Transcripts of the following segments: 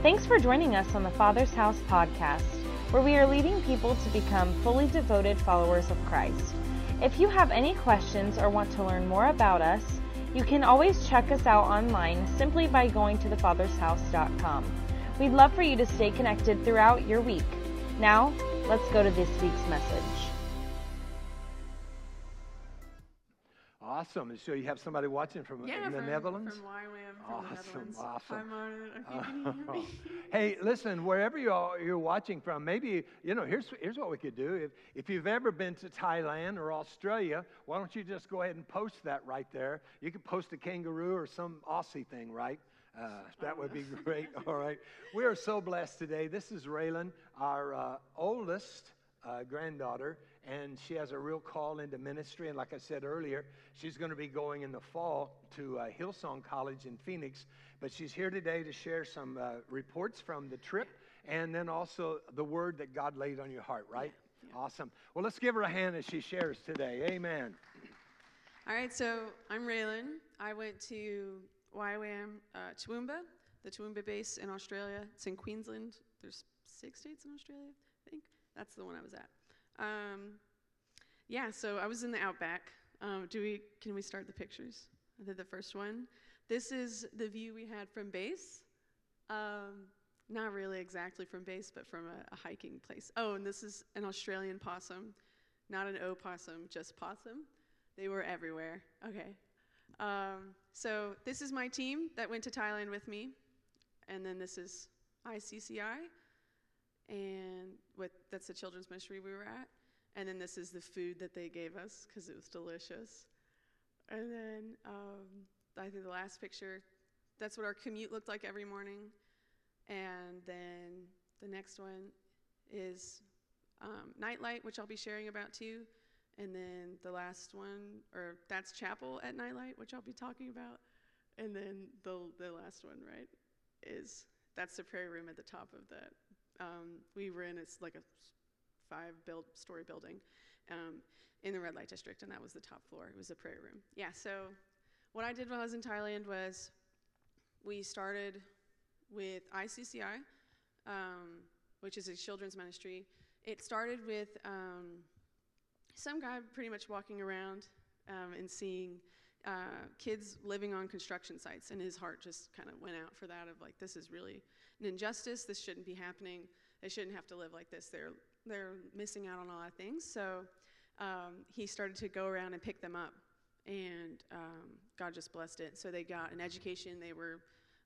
Thanks for joining us on the Father's House podcast, where we are leading people to become fully devoted followers of Christ. If you have any questions or want to learn more about us, you can always check us out online simply by going to thefathershouse.com. We'd love for you to stay connected throughout your week. Now, let's go to this week's message. Awesome. So you have somebody watching from Yeah, in the from, Netherlands? From YWAM, from Awesome, the Netherlands. awesome. I'm on it. Okay, can you hear me? hey, listen, wherever you are, you're watching from, maybe, you know, here's, here's what we could do. If, if you've ever been to Thailand or Australia, why don't you just go ahead and post that right there? You could post a kangaroo or some Aussie thing, right? Uh, that would be great. All right. We are so blessed today. This is Raylan, our uh, oldest uh, granddaughter, and she has a real call into ministry. And like I said earlier, she's going to be going in the fall to uh, Hillsong College in Phoenix. But she's here today to share some uh, reports from the trip and then also the word that God laid on your heart, right? Awesome. Well, let's give her a hand as she shares today. Amen. All right, so I'm Raylan. I went to YWAM uh, Toowoomba, the Toowoomba base in Australia. It's in Queensland. There's six states in Australia, I think. That's the one I was at. Um, yeah, so I was in the outback. Um, do we? Can we start the pictures? I did the first one. This is the view we had from base. Um, not really exactly from base, but from a, a hiking place. Oh, and this is an Australian possum, not an opossum, just possum. They were everywhere. Okay. Um, so this is my team that went to Thailand with me, and then this is ICCI, and with that's the children's ministry we were at, and then this is the food that they gave us because it was delicious, and then um, I think the last picture, that's what our commute looked like every morning, and then the next one is um, Nightlight, which I'll be sharing about too. And then the last one, or that's Chapel at Nightlight, which I'll be talking about. And then the, the last one, right, is that's the prayer room at the top of that. Um, we were in, it's like a five build, story building um, in the red light district, and that was the top floor. It was a prayer room. Yeah, so what I did while I was in Thailand was we started with ICCI, um, which is a children's ministry. It started with um, some guy pretty much walking around um, and seeing uh, kids living on construction sites, and his heart just kind of went out for that of like, this is really an injustice. This shouldn't be happening. They shouldn't have to live like this. They're they're missing out on a lot of things. So um, he started to go around and pick them up, and um, God just blessed it. So they got an education. They were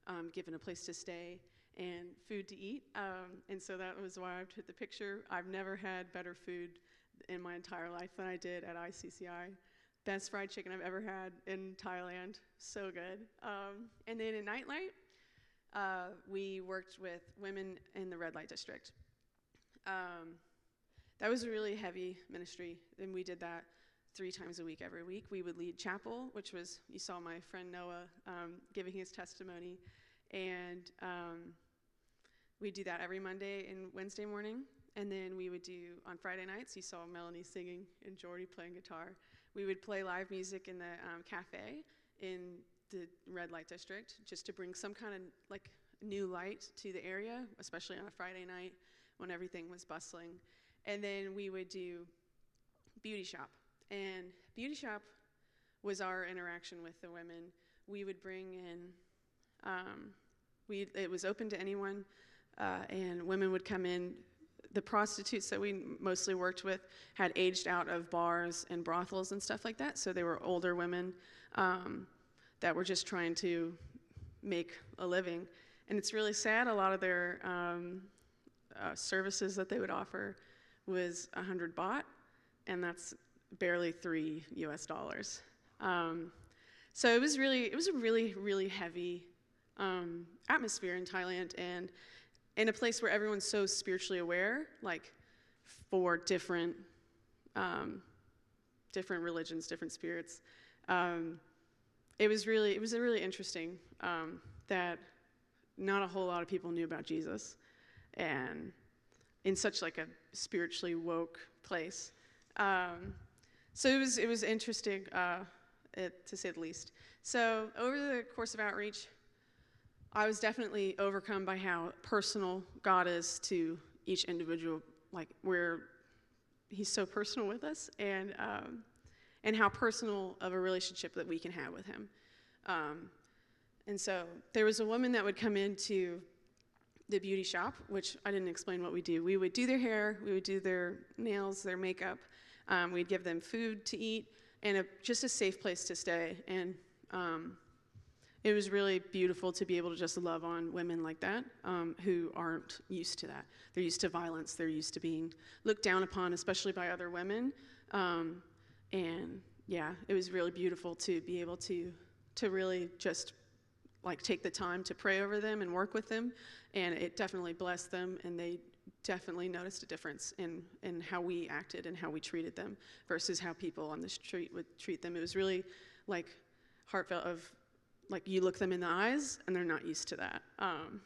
um, given a place to stay and food to eat. Um, and so that was why I took the picture. I've never had better food in my entire life than I did at ICCI. Best fried chicken I've ever had in Thailand. So good. Um, and then in Nightlight, uh, we worked with women in the red light district. Um, that was a really heavy ministry, and we did that three times a week every week. We would lead chapel, which was, you saw my friend Noah um, giving his testimony, and um, we'd do that every Monday and Wednesday morning. And then we would do on Friday nights, you saw Melanie singing and Jordy playing guitar. We would play live music in the um, cafe in the red light district just to bring some kind of like new light to the area, especially on a Friday night when everything was bustling. And then we would do beauty shop. And beauty shop was our interaction with the women. We would bring in, um, we, it was open to anyone, uh, and women would come in. The prostitutes that we mostly worked with had aged out of bars and brothels and stuff like that, so they were older women um, that were just trying to make a living. And it's really sad, a lot of their um, uh, services that they would offer was 100 baht, and that's barely three US dollars. Um, so it was really, it was a really, really heavy um, atmosphere in Thailand, and in a place where everyone's so spiritually aware, like for different, um, different religions, different spirits. Um, it was really, it was really interesting um, that not a whole lot of people knew about Jesus, and in such like a spiritually woke place. Um, so it was it was interesting uh, it, to say the least. So over the course of outreach, I was definitely overcome by how personal God is to each individual. Like we're, He's so personal with us, and um, and how personal of a relationship that we can have with Him. Um, and so there was a woman that would come into the beauty shop, which I didn't explain what we do. We would do their hair, we would do their nails, their makeup, um, we'd give them food to eat, and a, just a safe place to stay. And um, it was really beautiful to be able to just love on women like that um, who aren't used to that. They're used to violence, they're used to being looked down upon, especially by other women. Um, and yeah, it was really beautiful to be able to to really just like take the time to pray over them and work with them. And it definitely blessed them and they definitely noticed a difference in, in how we acted and how we treated them versus how people on the street would treat them. It was really like heartfelt of like you look them in the eyes and they're not used to that. Um,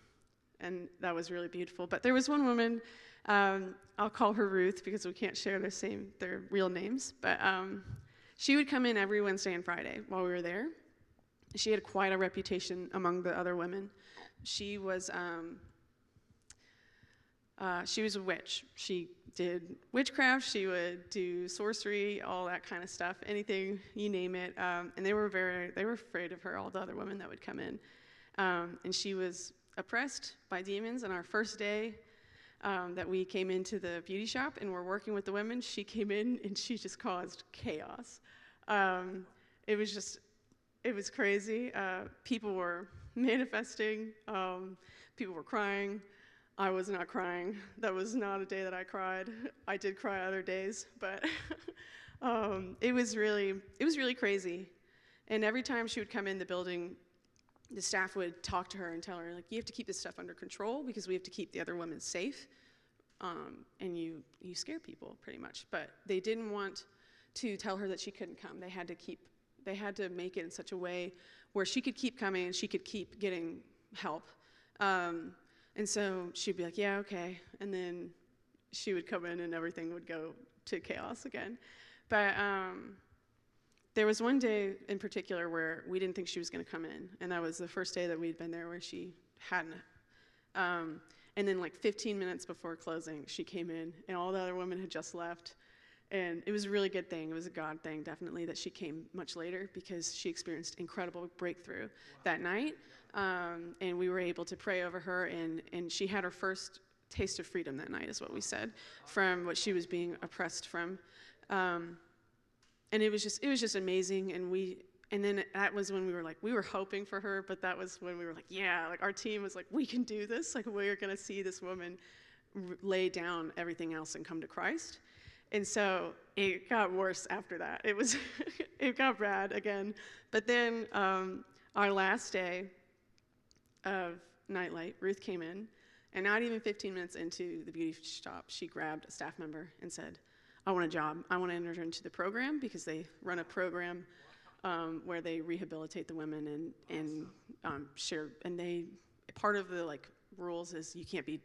and that was really beautiful but there was one woman um, i'll call her ruth because we can't share their same their real names but um, she would come in every wednesday and friday while we were there she had quite a reputation among the other women. She was um, uh, she was a witch. She did witchcraft. She would do sorcery, all that kind of stuff. Anything you name it. Um, and they were very they were afraid of her. All the other women that would come in, um, and she was oppressed by demons. On our first day. Um, that we came into the beauty shop and we're working with the women, she came in and she just caused chaos. Um, it was just it was crazy. Uh, people were manifesting, um, people were crying. I was not crying. That was not a day that I cried. I did cry other days, but um, it was really it was really crazy. And every time she would come in the building, the staff would talk to her and tell her like, "You have to keep this stuff under control because we have to keep the other women safe." Um, and you you scare people pretty much. But they didn't want to tell her that she couldn't come. They had to keep they had to make it in such a way where she could keep coming and she could keep getting help. Um, and so she'd be like, yeah, okay. And then she would come in and everything would go to chaos again. But um, there was one day in particular where we didn't think she was going to come in. And that was the first day that we'd been there where she hadn't. Um, and then, like 15 minutes before closing, she came in, and all the other women had just left. And it was a really good thing. It was a God thing, definitely, that she came much later because she experienced incredible breakthrough wow. that night. Um, and we were able to pray over her, and, and she had her first taste of freedom that night, is what we said, from what she was being oppressed from. Um, and it was just it was just amazing. And we and then that was when we were like we were hoping for her, but that was when we were like, yeah, like our team was like, we can do this. Like we're gonna see this woman lay down everything else and come to Christ. And so it got worse after that. It was, it got bad again. But then um, our last day of Nightlight, Ruth came in, and not even 15 minutes into the beauty shop, she grabbed a staff member and said, I want a job. I want to enter into the program because they run a program um, where they rehabilitate the women and, and um, share, and they, part of the like rules is you can't be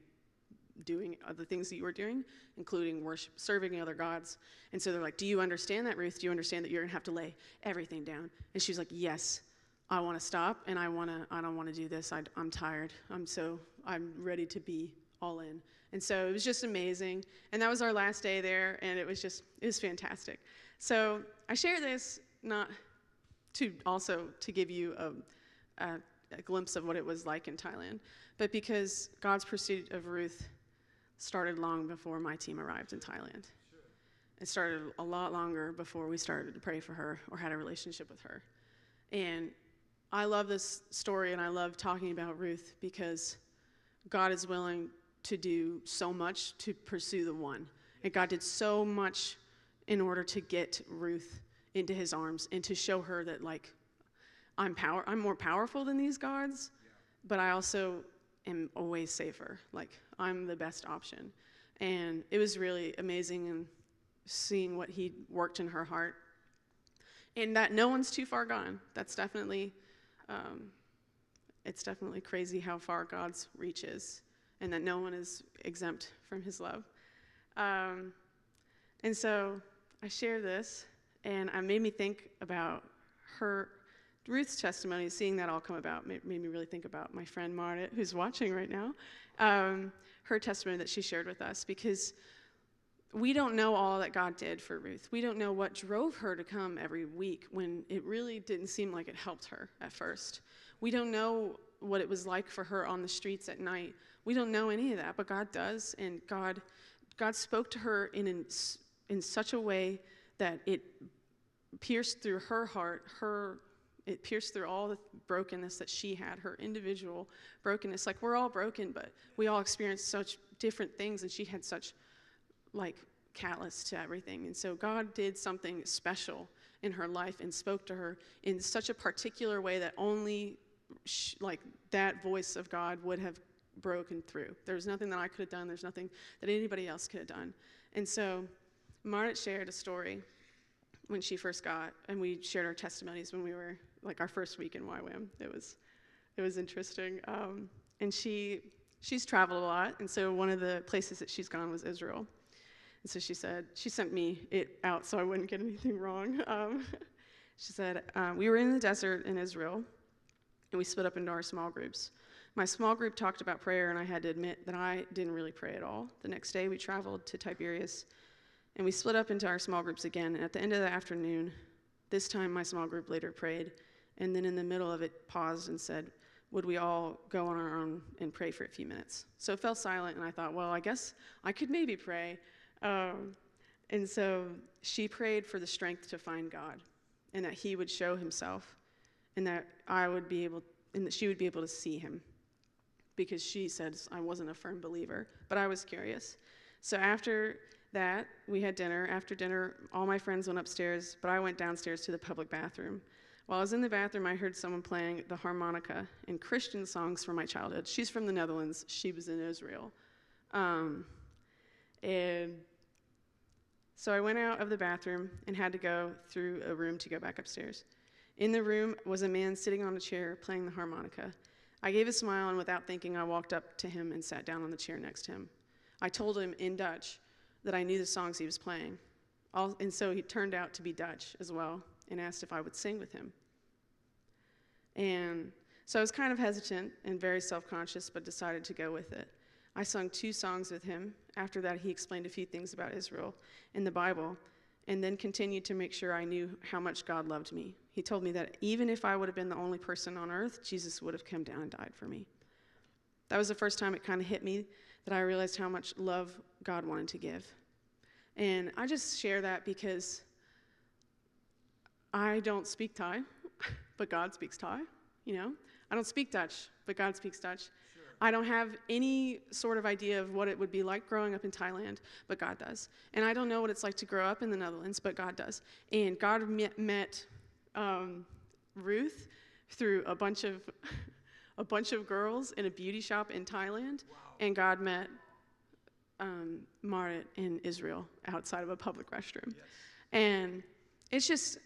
doing the things that you were doing, including worship, serving other gods. And so they're like, Do you understand that, Ruth? Do you understand that you're going to have to lay everything down? And she's like, Yes, I want to stop and I, wanna, I don't want to do this. I, I'm tired. I'm so, I'm ready to be all in. And so it was just amazing. And that was our last day there, and it was just, it was fantastic. So I share this not to also to give you a, a, a glimpse of what it was like in Thailand, but because God's pursuit of Ruth started long before my team arrived in Thailand. It started a lot longer before we started to pray for her or had a relationship with her. And I love this story and I love talking about Ruth because God is willing to do so much to pursue the one. And God did so much in order to get Ruth into his arms and to show her that like I'm power I'm more powerful than these gods, but I also am always safer. Like I'm the best option. And it was really amazing and seeing what he worked in her heart. And that no one's too far gone. That's definitely, um, it's definitely crazy how far God's reach is, and that no one is exempt from his love. Um, and so I share this, and it made me think about her Ruth's testimony, seeing that all come about, made, made me really think about my friend Marta, who's watching right now. Um, her testimony that she shared with us, because we don't know all that God did for Ruth. We don't know what drove her to come every week when it really didn't seem like it helped her at first. We don't know what it was like for her on the streets at night. We don't know any of that, but God does, and God, God spoke to her in, in, in such a way that it pierced through her heart, her it pierced through all the brokenness that she had, her individual brokenness. Like we're all broken, but we all experience such different things, and she had such like callous to everything. And so God did something special in her life and spoke to her in such a particular way that only like that voice of God would have broken through. There's nothing that I could have done. There's nothing that anybody else could have done. And so Margaret shared a story when she first got, and we shared our testimonies when we were like our first week in YWAM. It was, it was interesting. Um, and she, she's traveled a lot, and so one of the places that she's gone was Israel. And so she said, she sent me it out so I wouldn't get anything wrong. Um, she said, uh, We were in the desert in Israel, and we split up into our small groups. My small group talked about prayer, and I had to admit that I didn't really pray at all. The next day, we traveled to Tiberias, and we split up into our small groups again. And at the end of the afternoon, this time my small group later prayed, and then in the middle of it, paused and said, Would we all go on our own and pray for a few minutes? So it fell silent, and I thought, Well, I guess I could maybe pray. Um, and so she prayed for the strength to find God and that He would show Himself and that I would be able, and that she would be able to see Him because she says I wasn't a firm believer, but I was curious. So after that, we had dinner. After dinner, all my friends went upstairs, but I went downstairs to the public bathroom. While I was in the bathroom, I heard someone playing the harmonica and Christian songs from my childhood. She's from the Netherlands, she was in Israel. Um, and so I went out of the bathroom and had to go through a room to go back upstairs. In the room was a man sitting on a chair playing the harmonica. I gave a smile, and without thinking, I walked up to him and sat down on the chair next to him. I told him in Dutch that I knew the songs he was playing. All, and so he turned out to be Dutch as well and asked if I would sing with him. And so I was kind of hesitant and very self conscious, but decided to go with it. I sung two songs with him. After that, he explained a few things about Israel in the Bible and then continued to make sure I knew how much God loved me. He told me that even if I would have been the only person on earth, Jesus would have come down and died for me. That was the first time it kind of hit me that I realized how much love God wanted to give. And I just share that because I don't speak Thai, but God speaks Thai, you know? I don't speak Dutch, but God speaks Dutch. I don't have any sort of idea of what it would be like growing up in Thailand, but God does. And I don't know what it's like to grow up in the Netherlands, but God does. And God met, met um, Ruth through a bunch of a bunch of girls in a beauty shop in Thailand, wow. and God met um, Marit in Israel outside of a public restroom. Yes. And it's just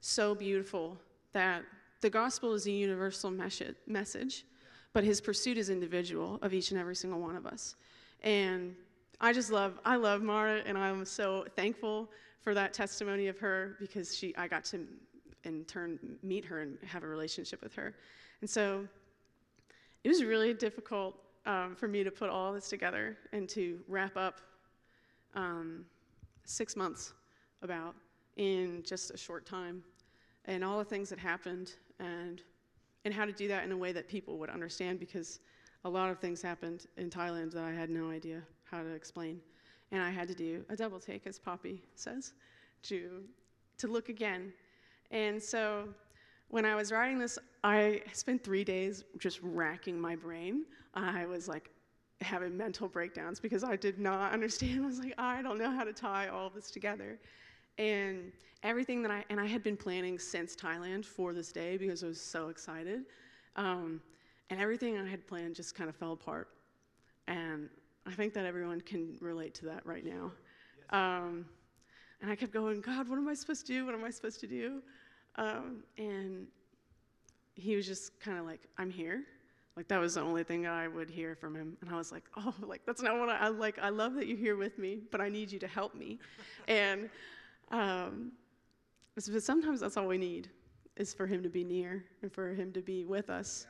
so beautiful that the gospel is a universal message but his pursuit is individual of each and every single one of us. And I just love, I love Mara, and I'm so thankful for that testimony of her because she, I got to, in turn, meet her and have a relationship with her. And so it was really difficult um, for me to put all this together and to wrap up um, six months about in just a short time and all the things that happened and and how to do that in a way that people would understand because a lot of things happened in Thailand that I had no idea how to explain. And I had to do a double take, as Poppy says, to, to look again. And so when I was writing this, I spent three days just racking my brain. I was like having mental breakdowns because I did not understand. I was like, I don't know how to tie all this together. And everything that I, and I had been planning since Thailand for this day because I was so excited. Um, and everything I had planned just kind of fell apart. And I think that everyone can relate to that right now. Yes. Um, and I kept going, God, what am I supposed to do? What am I supposed to do? Um, and he was just kind of like, I'm here. Like that was the only thing I would hear from him. And I was like, oh, like that's not what I, I like. I love that you're here with me, but I need you to help me. and um, but sometimes that's all we need is for Him to be near and for Him to be with us.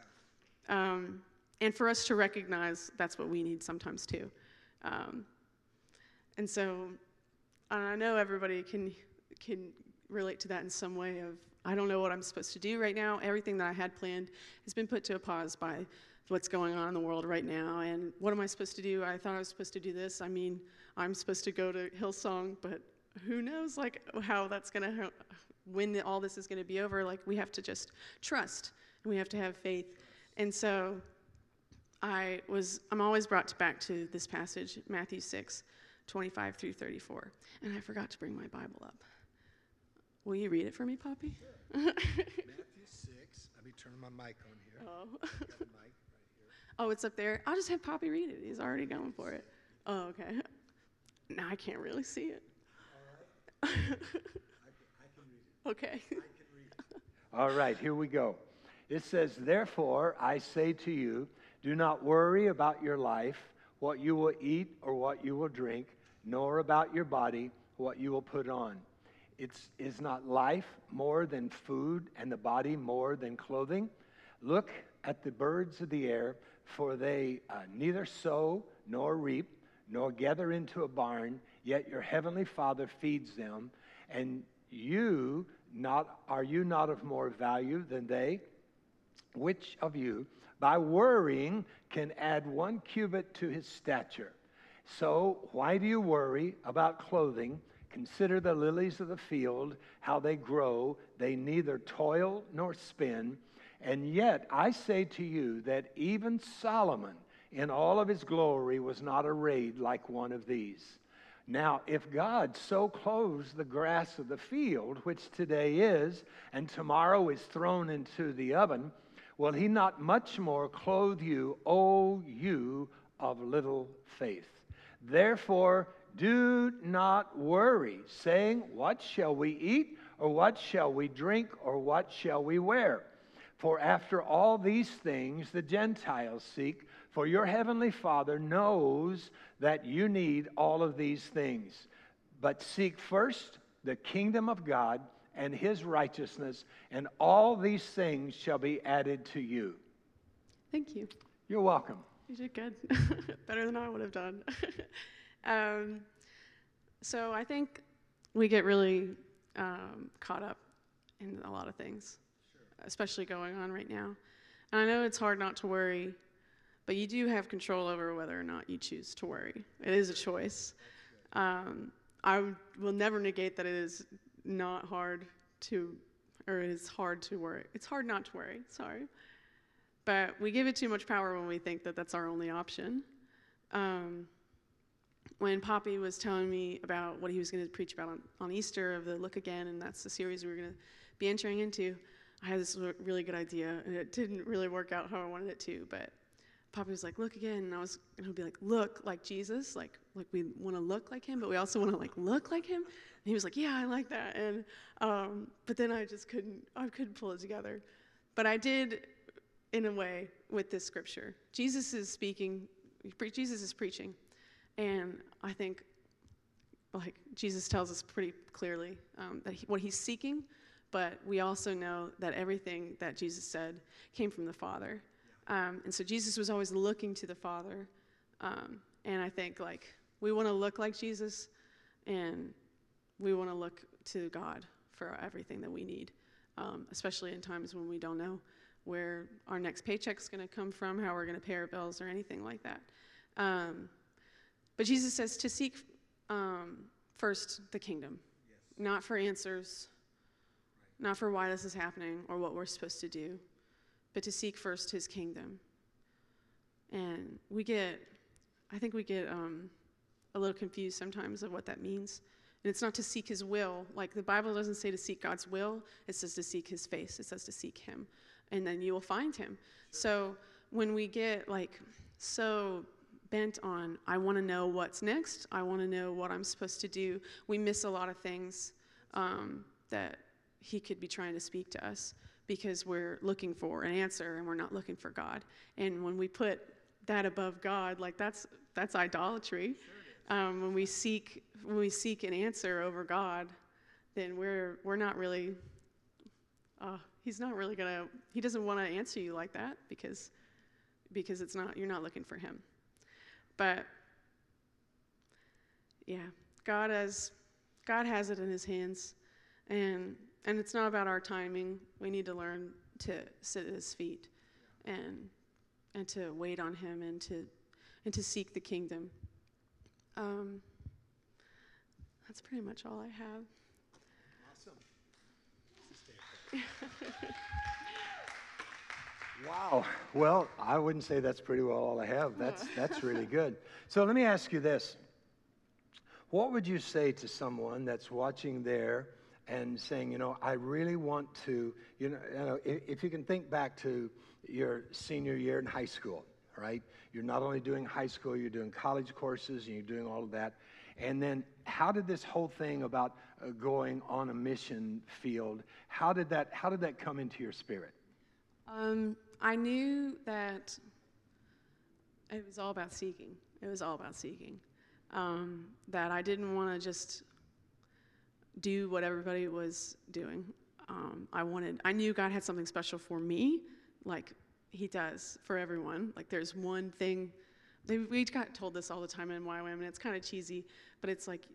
Um, and for us to recognize that's what we need sometimes too. Um, and so and I know everybody can, can relate to that in some way of, I don't know what I'm supposed to do right now. Everything that I had planned has been put to a pause by what's going on in the world right now. And what am I supposed to do? I thought I was supposed to do this. I mean, I'm supposed to go to Hillsong, but who knows like how that's going to when all this is going to be over like we have to just trust and we have to have faith. And so i was i'm always brought back to this passage matthew 6 25 through 34 and i forgot to bring my bible up. Will you read it for me poppy? Sure. matthew 6 let me turn my mic on here. Oh. right oh it's up there? I'll just have poppy read it he's already going for it. Oh okay. Now i can't really see it okay. All right, here we go. It says, Therefore, I say to you, do not worry about your life, what you will eat or what you will drink, nor about your body, what you will put on. It's, is not life more than food, and the body more than clothing? Look at the birds of the air, for they uh, neither sow nor reap, nor gather into a barn, yet your heavenly Father feeds them. And you not are you not of more value than they? Which of you, by worrying, can add one cubit to his stature? So why do you worry about clothing? Consider the lilies of the field, how they grow. They neither toil nor spin. And yet I say to you that even Solomon, in all of his glory, was not arrayed like one of these. Now, if God so clothes the grass of the field, which today is, and tomorrow is thrown into the oven, will he not much more clothe you, O you of little faith? Therefore, do not worry, saying, What shall we eat, or what shall we drink, or what shall we wear? For after all these things the Gentiles seek. For your heavenly Father knows that you need all of these things. But seek first the kingdom of God and his righteousness, and all these things shall be added to you. Thank you. You're welcome. You did good. Better than I would have done. um, so I think we get really um, caught up in a lot of things, sure. especially going on right now. And I know it's hard not to worry but you do have control over whether or not you choose to worry. It is a choice. Um, I will never negate that it is not hard to, or it is hard to worry. It's hard not to worry, sorry. But we give it too much power when we think that that's our only option. Um, when Poppy was telling me about what he was going to preach about on, on Easter of the Look Again, and that's the series we were going to be entering into, I had this really good idea, and it didn't really work out how I wanted it to, but Poppy was like, look again. And I was going to be like, look like Jesus. Like, like we want to look like him, but we also want to like look like him. And he was like, yeah, I like that. And, um, but then I just couldn't, I couldn't pull it together. But I did in a way with this scripture. Jesus is speaking, Jesus is preaching. And I think like Jesus tells us pretty clearly um, that he, what he's seeking, but we also know that everything that Jesus said came from the Father. Um, and so Jesus was always looking to the Father. Um, and I think like we want to look like Jesus and we want to look to God for everything that we need, um, especially in times when we don't know where our next paycheck is going to come from, how we're going to pay our bills, or anything like that. Um, but Jesus says to seek um, first the kingdom, yes. not for answers, right. not for why this is happening or what we're supposed to do, but to seek first his kingdom. And we get, I think we get um, a little confused sometimes of what that means. And it's not to seek his will. Like the Bible doesn't say to seek God's will, it says to seek his face, it says to seek him. And then you will find him. So when we get like so bent on, I want to know what's next, I want to know what I'm supposed to do, we miss a lot of things um, that he could be trying to speak to us because we're looking for an answer and we're not looking for God. And when we put that above God, like that's that's idolatry. Um, when we seek when we seek an answer over God, then we're we're not really uh, he's not really gonna. He doesn't want to answer you like that because because it's not you're not looking for him. But yeah, God has God has it in His hands, and and it's not about our timing. We need to learn to sit at His feet, and and to wait on Him and to and to seek the kingdom. Um, that's pretty much all I have. Awesome. Wow. Well, I wouldn't say that's pretty well all I have. That's, that's really good. So let me ask you this. What would you say to someone that's watching there and saying, you know, I really want to, you know, you know if, if you can think back to your senior year in high school, right? You're not only doing high school, you're doing college courses and you're doing all of that. And then how did this whole thing about uh, going on a mission field, how did that, how did that come into your spirit? Um, I knew that it was all about seeking. It was all about seeking. Um, that I didn't want to just do what everybody was doing. Um, I wanted. I knew God had something special for me, like He does for everyone. Like there's one thing. They, we got told this all the time in YWAM, and it's kind of cheesy, but it's like,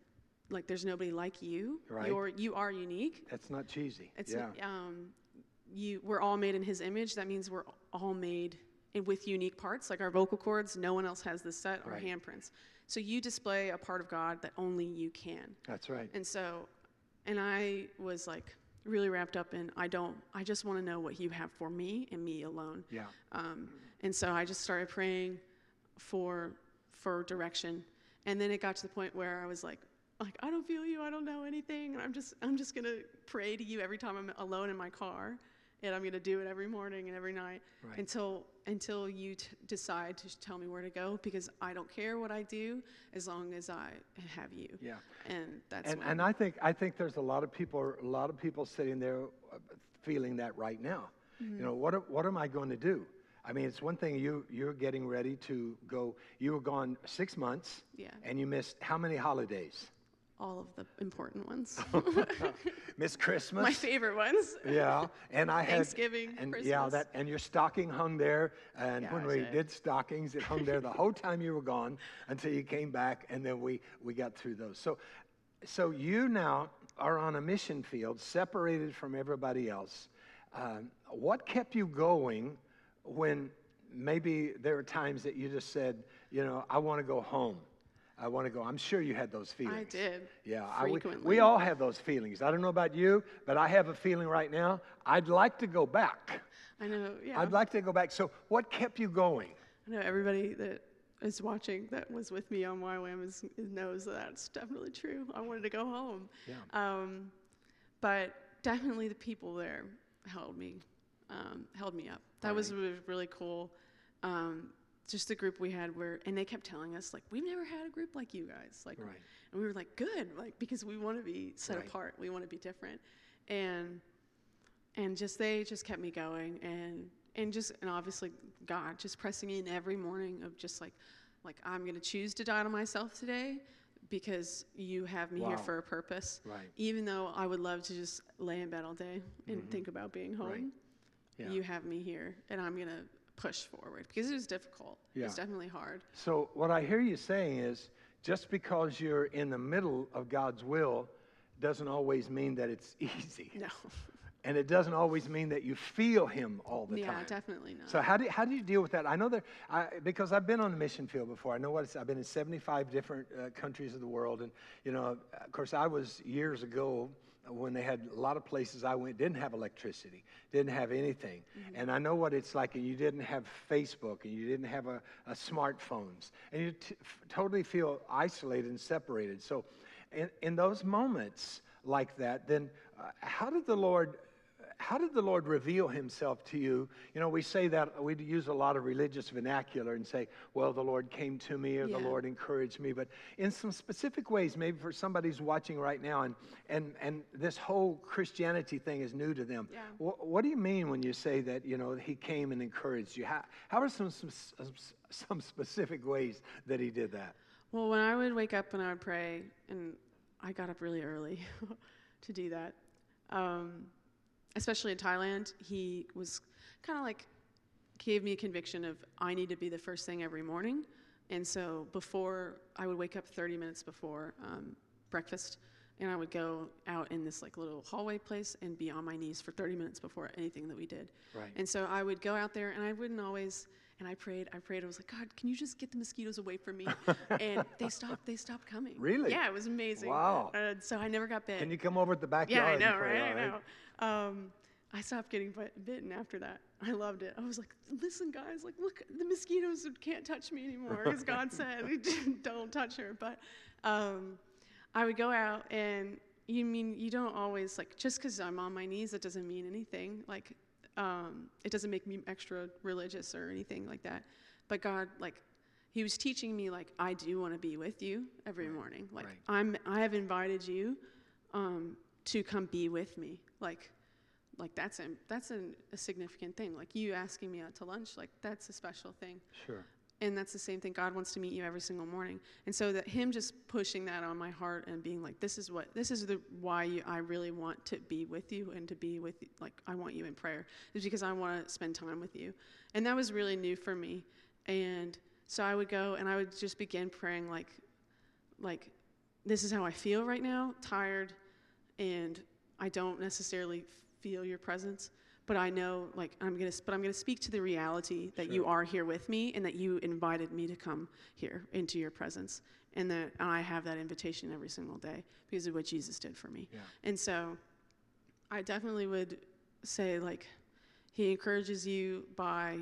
like there's nobody like you. Right. You're you are unique. That's not cheesy. It's yeah. um, you. We're all made in His image. That means we're all made with unique parts, like our vocal cords. No one else has this set or Right. handprints. So you display a part of God that only you can. That's right. And so, and I was like really wrapped up in I don't. I just want to know what you have for me and me alone. Yeah. Um, and so I just started praying for for direction. And then it got to the point where I was like, like I don't feel you, I don't know anything, and I'm just I'm just gonna pray to you every time I'm alone in my car, and I'm gonna do it every morning and every night Right. until until you t- decide to tell me where to go because I don't care what I do as long as I have you. Yeah. And that's And, and I think I think there's a lot of people a lot of people sitting there uh, feeling that right now. Mm-hmm. You know what what am I going to do? I mean, it's one thing you you're getting ready to go. You were gone six months, Yeah. and you missed how many holidays? All of the important ones. Missed Christmas. My favorite ones. Yeah, and I had Thanksgiving, and yeah, that and your stocking hung there. And when Gosh, we yeah. did stockings, it hung there the whole time you were gone until you came back, and then we we got through those. So, so you now are on a mission field, separated from everybody else. Um, what kept you going when maybe there were times that you just said, you know, I want to go home. I want to go. I'm sure you had those feelings. I did. Yeah, I, we, frequently. we all have those feelings. I don't know about you, but I have a feeling right now. I'd like to go back. I know. Yeah. I'd like to go back. So, what kept you going? I know everybody that is watching that was with me on YWAM is, knows that that's definitely true. I wanted to go home. Yeah. Um, but definitely the people there held me, um, held me up. That was Right. really, really cool. Um, just the group we had where, and they kept telling us like, we've never had a group like you guys. Like, Right. and we were like, good, like because we want to be set Right. apart. We want to be different, and and just they just kept me going, and and just and obviously God just pressing in every morning of just like like I'm gonna choose to die to myself today because you have me here for a purpose. Right. Even though I would love to just lay in bed all day and think about being home, Mm-hmm. Yeah. you have me here, and I'm gonna push forward because it was difficult. It was definitely hard. So, what I hear you saying is just because you're in the middle of God's will doesn't always mean that it's easy. No. And it doesn't always mean that you feel Him all the yeah, time. Yeah, definitely not. So how do, how do you deal with that? I know that I, because I've been on the mission field before. I know what it's. I've been in 75 different uh, countries of the world, and you know, of course, I was years ago when they had a lot of places I went didn't have electricity, didn't have anything, and I know what it's like. And you didn't have Facebook, and you didn't have a, a smartphones, and you t- totally feel isolated and separated. So, in, in those moments like that, then uh, how did the Lord? How did the Lord reveal himself to you? You know, we say that, we use a lot of religious vernacular and say, well, the Lord came to me or the Lord encouraged me. But in some specific ways, maybe for somebody who's watching right now and, and, and this whole Christianity thing is new to them. Yeah. Wh- what do you mean when you say that, you know, he came and encouraged you? How, how are some, some, some specific ways that he did that? Well, when I would wake up and I would pray, and I got up really early to do that, um, especially in Thailand, he was kind of like gave me a conviction of I need to be the first thing every morning. And so before I would wake up 30 minutes before um, breakfast, and I would go out in this like little hallway place and be on my knees for 30 minutes before anything that we did. Right. And so I would go out there, and I wouldn't always. And I prayed, I prayed, I was like, God, can you just get the mosquitoes away from me? and they stopped, they stopped coming. Really? Yeah, it was amazing. Wow. Uh, so I never got bit. Can you come over to the backyard? Yeah, I and know, right? I know. Um, I stopped getting bit- bitten after that. I loved it. I was like, listen, guys, like, look, the mosquitoes can't touch me anymore, because God said, don't touch her. But um, I would go out, and you mean you don't always like just because I'm on my knees, that doesn't mean anything. Like, um, it doesn't make me extra religious or anything like that. But God, like, He was teaching me, like, I do want to be with you every morning. Like, right. I'm, I have invited you um, to come be with me. Like, like that's a, that's an, a significant thing. Like you asking me out to lunch, like that's a special thing. Sure. And that's the same thing. God wants to meet you every single morning. And so that him just pushing that on my heart and being like, this is what, this is the why you, I really want to be with you and to be with, like I want you in prayer is because I want to spend time with you. And that was really new for me. And so I would go and I would just begin praying like, like, this is how I feel right now, tired, and I don't necessarily feel your presence, but I know like I'm gonna, but I'm gonna speak to the reality that you are here with me and that you invited me to come here into your presence, and that I have that invitation every single day because of what Jesus did for me. Yeah. And so, I definitely would say like, he encourages you by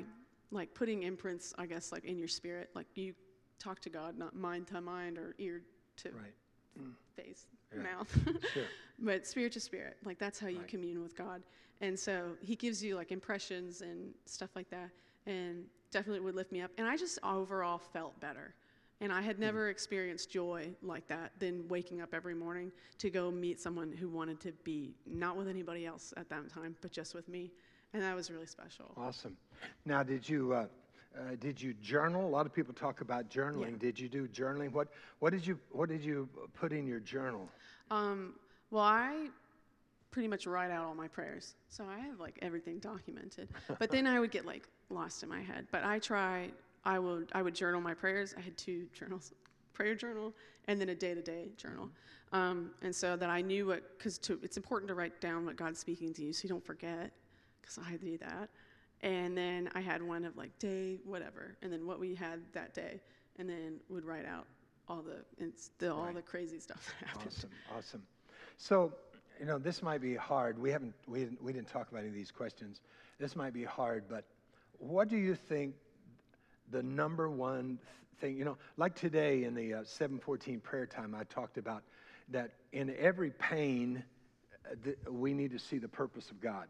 like putting imprints, I guess, like in your spirit, like you talk to God, not mind to mind or ear to Right. Mm. face, Yeah. mouth, Sure. but spirit to spirit. Like that's how you Right. commune with God. And so he gives you like impressions and stuff like that, and definitely would lift me up. And I just overall felt better. And I Hmm. had never experienced joy like that than waking up every morning to go meet someone who wanted to be not with anybody else at that time, but just with me. And that was really special. Awesome. Now, did you uh, uh, did you journal? A lot of people talk about journaling. Yeah. Did you do journaling? What what did you what did you put in your journal? Um, well, I pretty much write out all my prayers, so I have like everything documented. But then I would get like lost in my head. But I try. I would I would journal my prayers. I had two journals, prayer journal and then a day-to-day journal, um, and so that I knew what because it's important to write down what God's speaking to you so you don't forget. Because I do that. And then I had one of like day whatever, and then what we had that day, and then would write out all the it's the, all Right. the crazy stuff that happened. Awesome, awesome. So, you know, this might be hard. We haven't we didn't, we didn't talk about any of these questions. This might be hard, but what do you think the number one thing? You know, like today in the uh, 714 prayer time, I talked about that in every pain, uh, th- we need to see the purpose of God.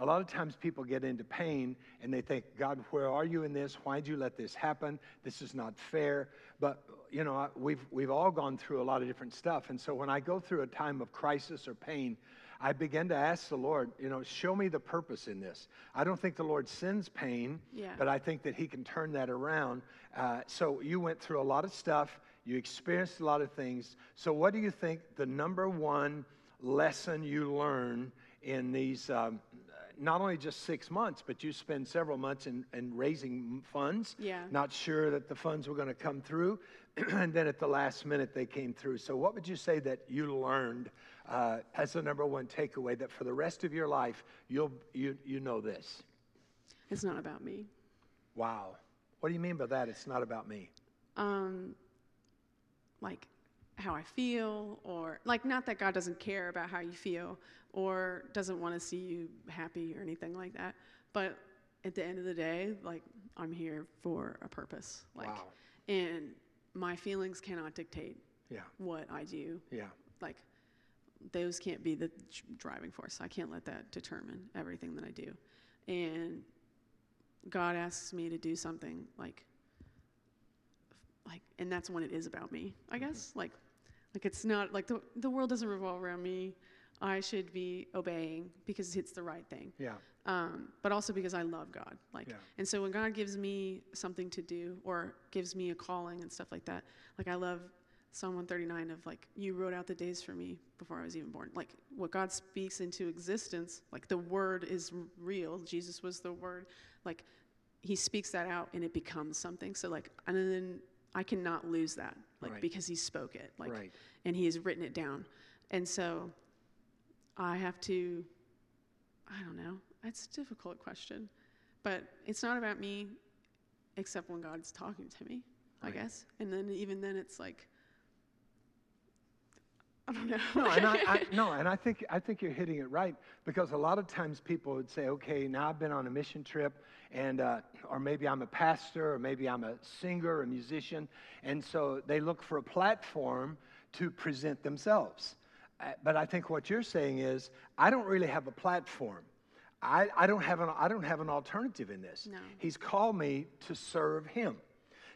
A lot of times people get into pain and they think, God, where are you in this? Why'd you let this happen? This is not fair. But, you know, we've, we've all gone through a lot of different stuff. And so when I go through a time of crisis or pain, I begin to ask the Lord, you know, show me the purpose in this. I don't think the Lord sends pain, Yeah. but I think that He can turn that around. Uh, so you went through a lot of stuff, you experienced a lot of things. So, what do you think the number one lesson you learn in these? Um, not only just six months, but you spend several months in, in raising funds. Yeah. Not sure that the funds were going to come through, and then at the last minute they came through. So, what would you say that you learned uh, as the number one takeaway that for the rest of your life you'll you you know this? It's not about me. Wow. What do you mean by that? It's not about me. Um, like how I feel, or like not that God doesn't care about how you feel or doesn't want to see you happy or anything like that. But at the end of the day, like I'm here for a purpose. Like, Wow. and my feelings cannot dictate Yeah. what I do. Yeah. Like, those can't be the driving force. I can't let that determine everything that I do. And God asks me to do something like, like, and that's when it is about me, I mm-hmm. guess. Like, like it's not like the the world doesn't revolve around me. I should be obeying because it's the right thing. Yeah. Um, but also because I love God. Like, Yeah. and so when God gives me something to do or gives me a calling and stuff like that, like I love, Psalm 139 of like, you wrote out the days for me before I was even born. Like, what God speaks into existence, like the word is real. Jesus was the word. Like, he speaks that out and it becomes something. So, like, and then I cannot lose that, like, Right. because he spoke it, like, Right. and he has written it down. And so I have to, I don't know, it's a difficult question, but it's not about me except when God's talking to me, I guess. And then even then it's like, I don't know. No, and I, I, no, and I think I think you're hitting it right because a lot of times people would say, "Okay, now I've been on a mission trip, and uh, or maybe I'm a pastor, or maybe I'm a singer, or musician," and so they look for a platform to present themselves. But I think what you're saying is, I don't really have a platform. I, I don't have an I don't have an alternative in this. No. He's called me to serve Him.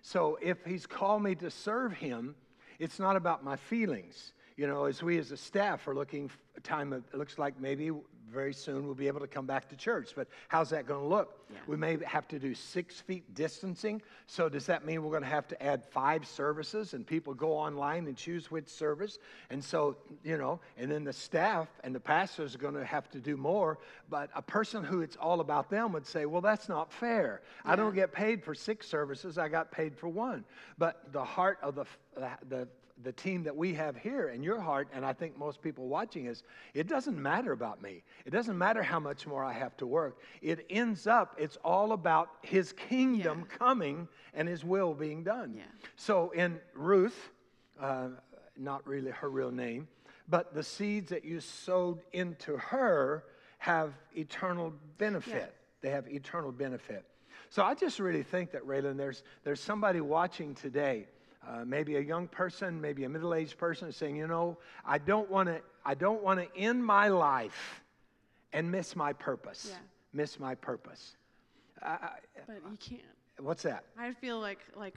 So if He's called me to serve Him, it's not about my feelings. You know, as we as a staff are looking a time, of, it looks like maybe very soon we'll be able to come back to church. But how's that going to look? Yeah. We may have to do six feet distancing. So does that mean we're going to have to add five services and people go online and choose which service? And so, you know, and then the staff and the pastors are going to have to do more. But a person who it's all about them would say, well, that's not fair. I don't get paid for six services. I got paid for one. But the heart of the, the, the team that we have here in your heart, and I think most people watching is, it doesn't matter about me. It doesn't matter how much more I have to work. It ends up, it's all about his kingdom Yeah. coming and his will being done. Yeah. So in Ruth, uh, not really her real name, but the seeds that you sowed into her have eternal benefit. They have eternal benefit. So I just really think that, Raylan, there's, there's somebody watching today, uh, maybe a young person, maybe a middle-aged person, saying, you know, I don't want to, I don't want to end my life and miss my purpose. Yeah. Miss my purpose. I, but you can't. What's that? I feel like like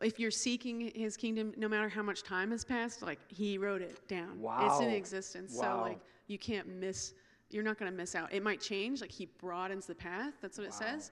if you're seeking his kingdom, no matter how much time has passed, like he wrote it down. wow. It's in existence. Wow. So like you can't miss you're not gonna miss out. It might change, like he broadens the path, that's what it says.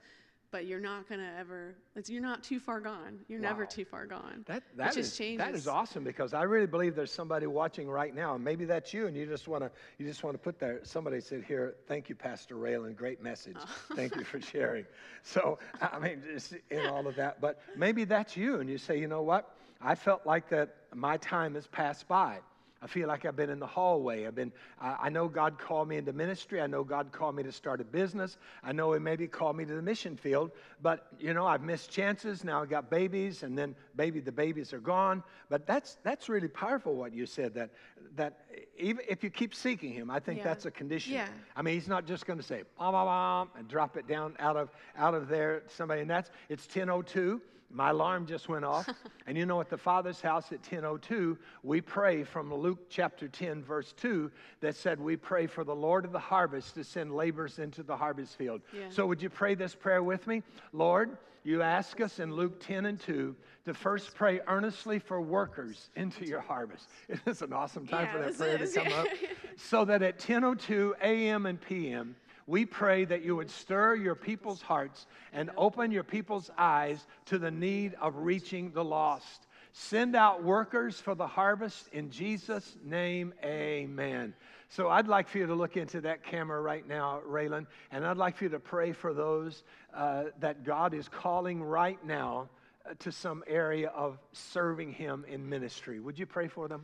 But you're not gonna ever it's, you're not too far gone. You're never too far gone. That, that, just is, changes. that is awesome because I really believe there's somebody watching right now, and maybe that's you, and you just want to you just want to put there. Somebody said here, "Thank you, Pastor Raylan, great message. Oh. Thank you for sharing." So I mean, just in all of that, but maybe that's you, and you say, "You know what? I felt like that my time has passed by." I feel like I've been in the hallway. I've been, I I know God called me into ministry. I know God called me to start a business. I know He maybe called me to the mission field, but you know, I've missed chances. Now I got babies, and then baby, the babies are gone. But that's, that's really powerful what you said that, that even if you keep seeking Him, I think Yeah. that's a condition. Yeah. I mean, He's not just going to say, bom, bom, bom, and drop it down out of, out of there, somebody, and that's, it's 1002. My alarm just went off. and you know, at the Father's house at 1002, we pray from Luke chapter 10, verse 2, that said, We pray for the Lord of the harvest to send laborers into the harvest field. Yeah. So, would you pray this prayer with me? Lord, you ask us in Luke 10 and 2 to first pray earnestly for workers into your harvest. It is an awesome time Yeah, for that prayer is, to come yeah. up. So that at 10:02 a.m. and p.m. we pray that you would stir your people's hearts and open your people's eyes to the need of reaching the lost. Send out workers for the harvest in Jesus' name, amen. So I'd like for you to look into that camera right now, Raylan, and I'd like for you to pray for those uh, that God is calling right now uh, to some area of serving Him in ministry. Would you pray for them?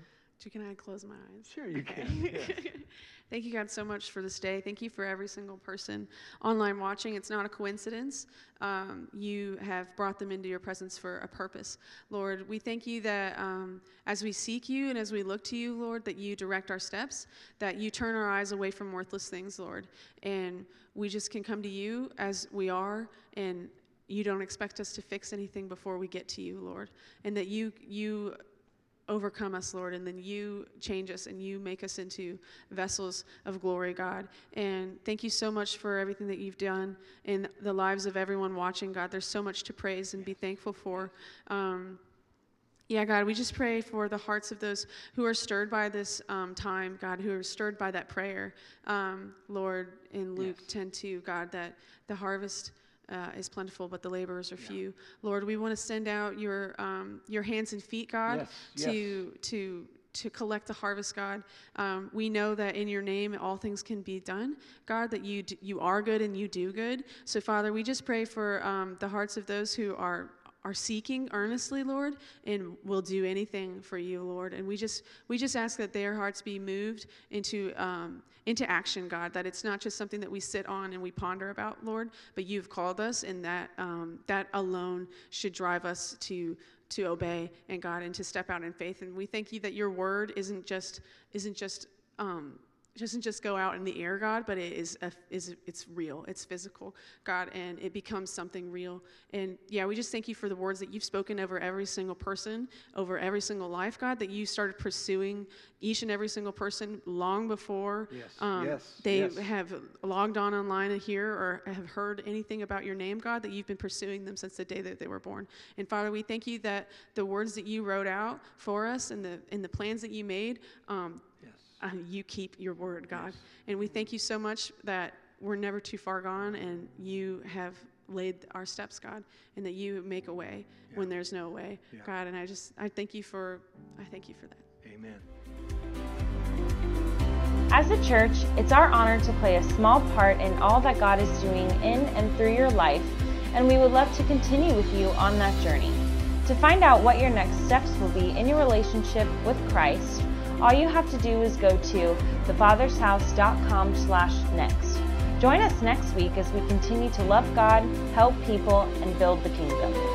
Can I close my eyes? Sure, you can. Yeah. Thank you, God, so much for this day. Thank you for every single person online watching. It's not a coincidence. Um, you have brought them into your presence for a purpose. Lord, we thank you that um, as we seek you and as we look to you, Lord, that you direct our steps, that you turn our eyes away from worthless things, Lord. And we just can come to you as we are and you don't expect us to fix anything before we get to you, Lord. And that you you overcome us, Lord, and then you change us and you make us into vessels of glory, God. And thank you so much for everything that you've done in the lives of everyone watching, God. There's so much to praise and be thankful for. Um, yeah, God, we just pray for the hearts of those who are stirred by this um, time, God, who are stirred by that prayer, um, Lord, in Luke Yes. 10 2, God, that the harvest uh, is plentiful, but the laborers are few. Lord, we want to send out your um, your hands and feet, God, Yes, to to to collect the harvest, God. Um, we know that in your name all things can be done, God. That you d- you are good and you do good. So, Father, we just pray for um, the hearts of those who are are seeking earnestly, Lord, and will do anything for you, Lord. And we just we just ask that their hearts be moved into um, into action, God. That it's not just something that we sit on and we ponder about, Lord, but you've called us, and that um, that alone should drive us to to obey and God and to step out in faith. And we thank you that your word isn't just isn't just um, doesn't just go out in the air, God, but it is a, is it's real. It's physical, God, and it becomes something real. And yeah, we just thank you for the words that you've spoken over every single person, over every single life, God. That you started pursuing each and every single person long before Yes, um, yes, they yes. have logged on online here or have heard anything about your name, God. That you've been pursuing them since the day that they were born. And Father, we thank you that the words that you wrote out for us and the and the plans that you made. Um. Uh, you keep your word, God. And we thank you so much that we're never too far gone and you have laid our steps, God, and that you make a way when there's no way, Yeah. God. And I just, I thank you for, I thank you for that. Amen. As a church, it's our honor to play a small part in all that God is doing in and through your life, and we would love to continue with you on that journey. To find out what your next steps will be in your relationship with Christ, all you have to do is go to thefathershouse.com slash next. Join us next week as we continue to love God, help people, and build the kingdom.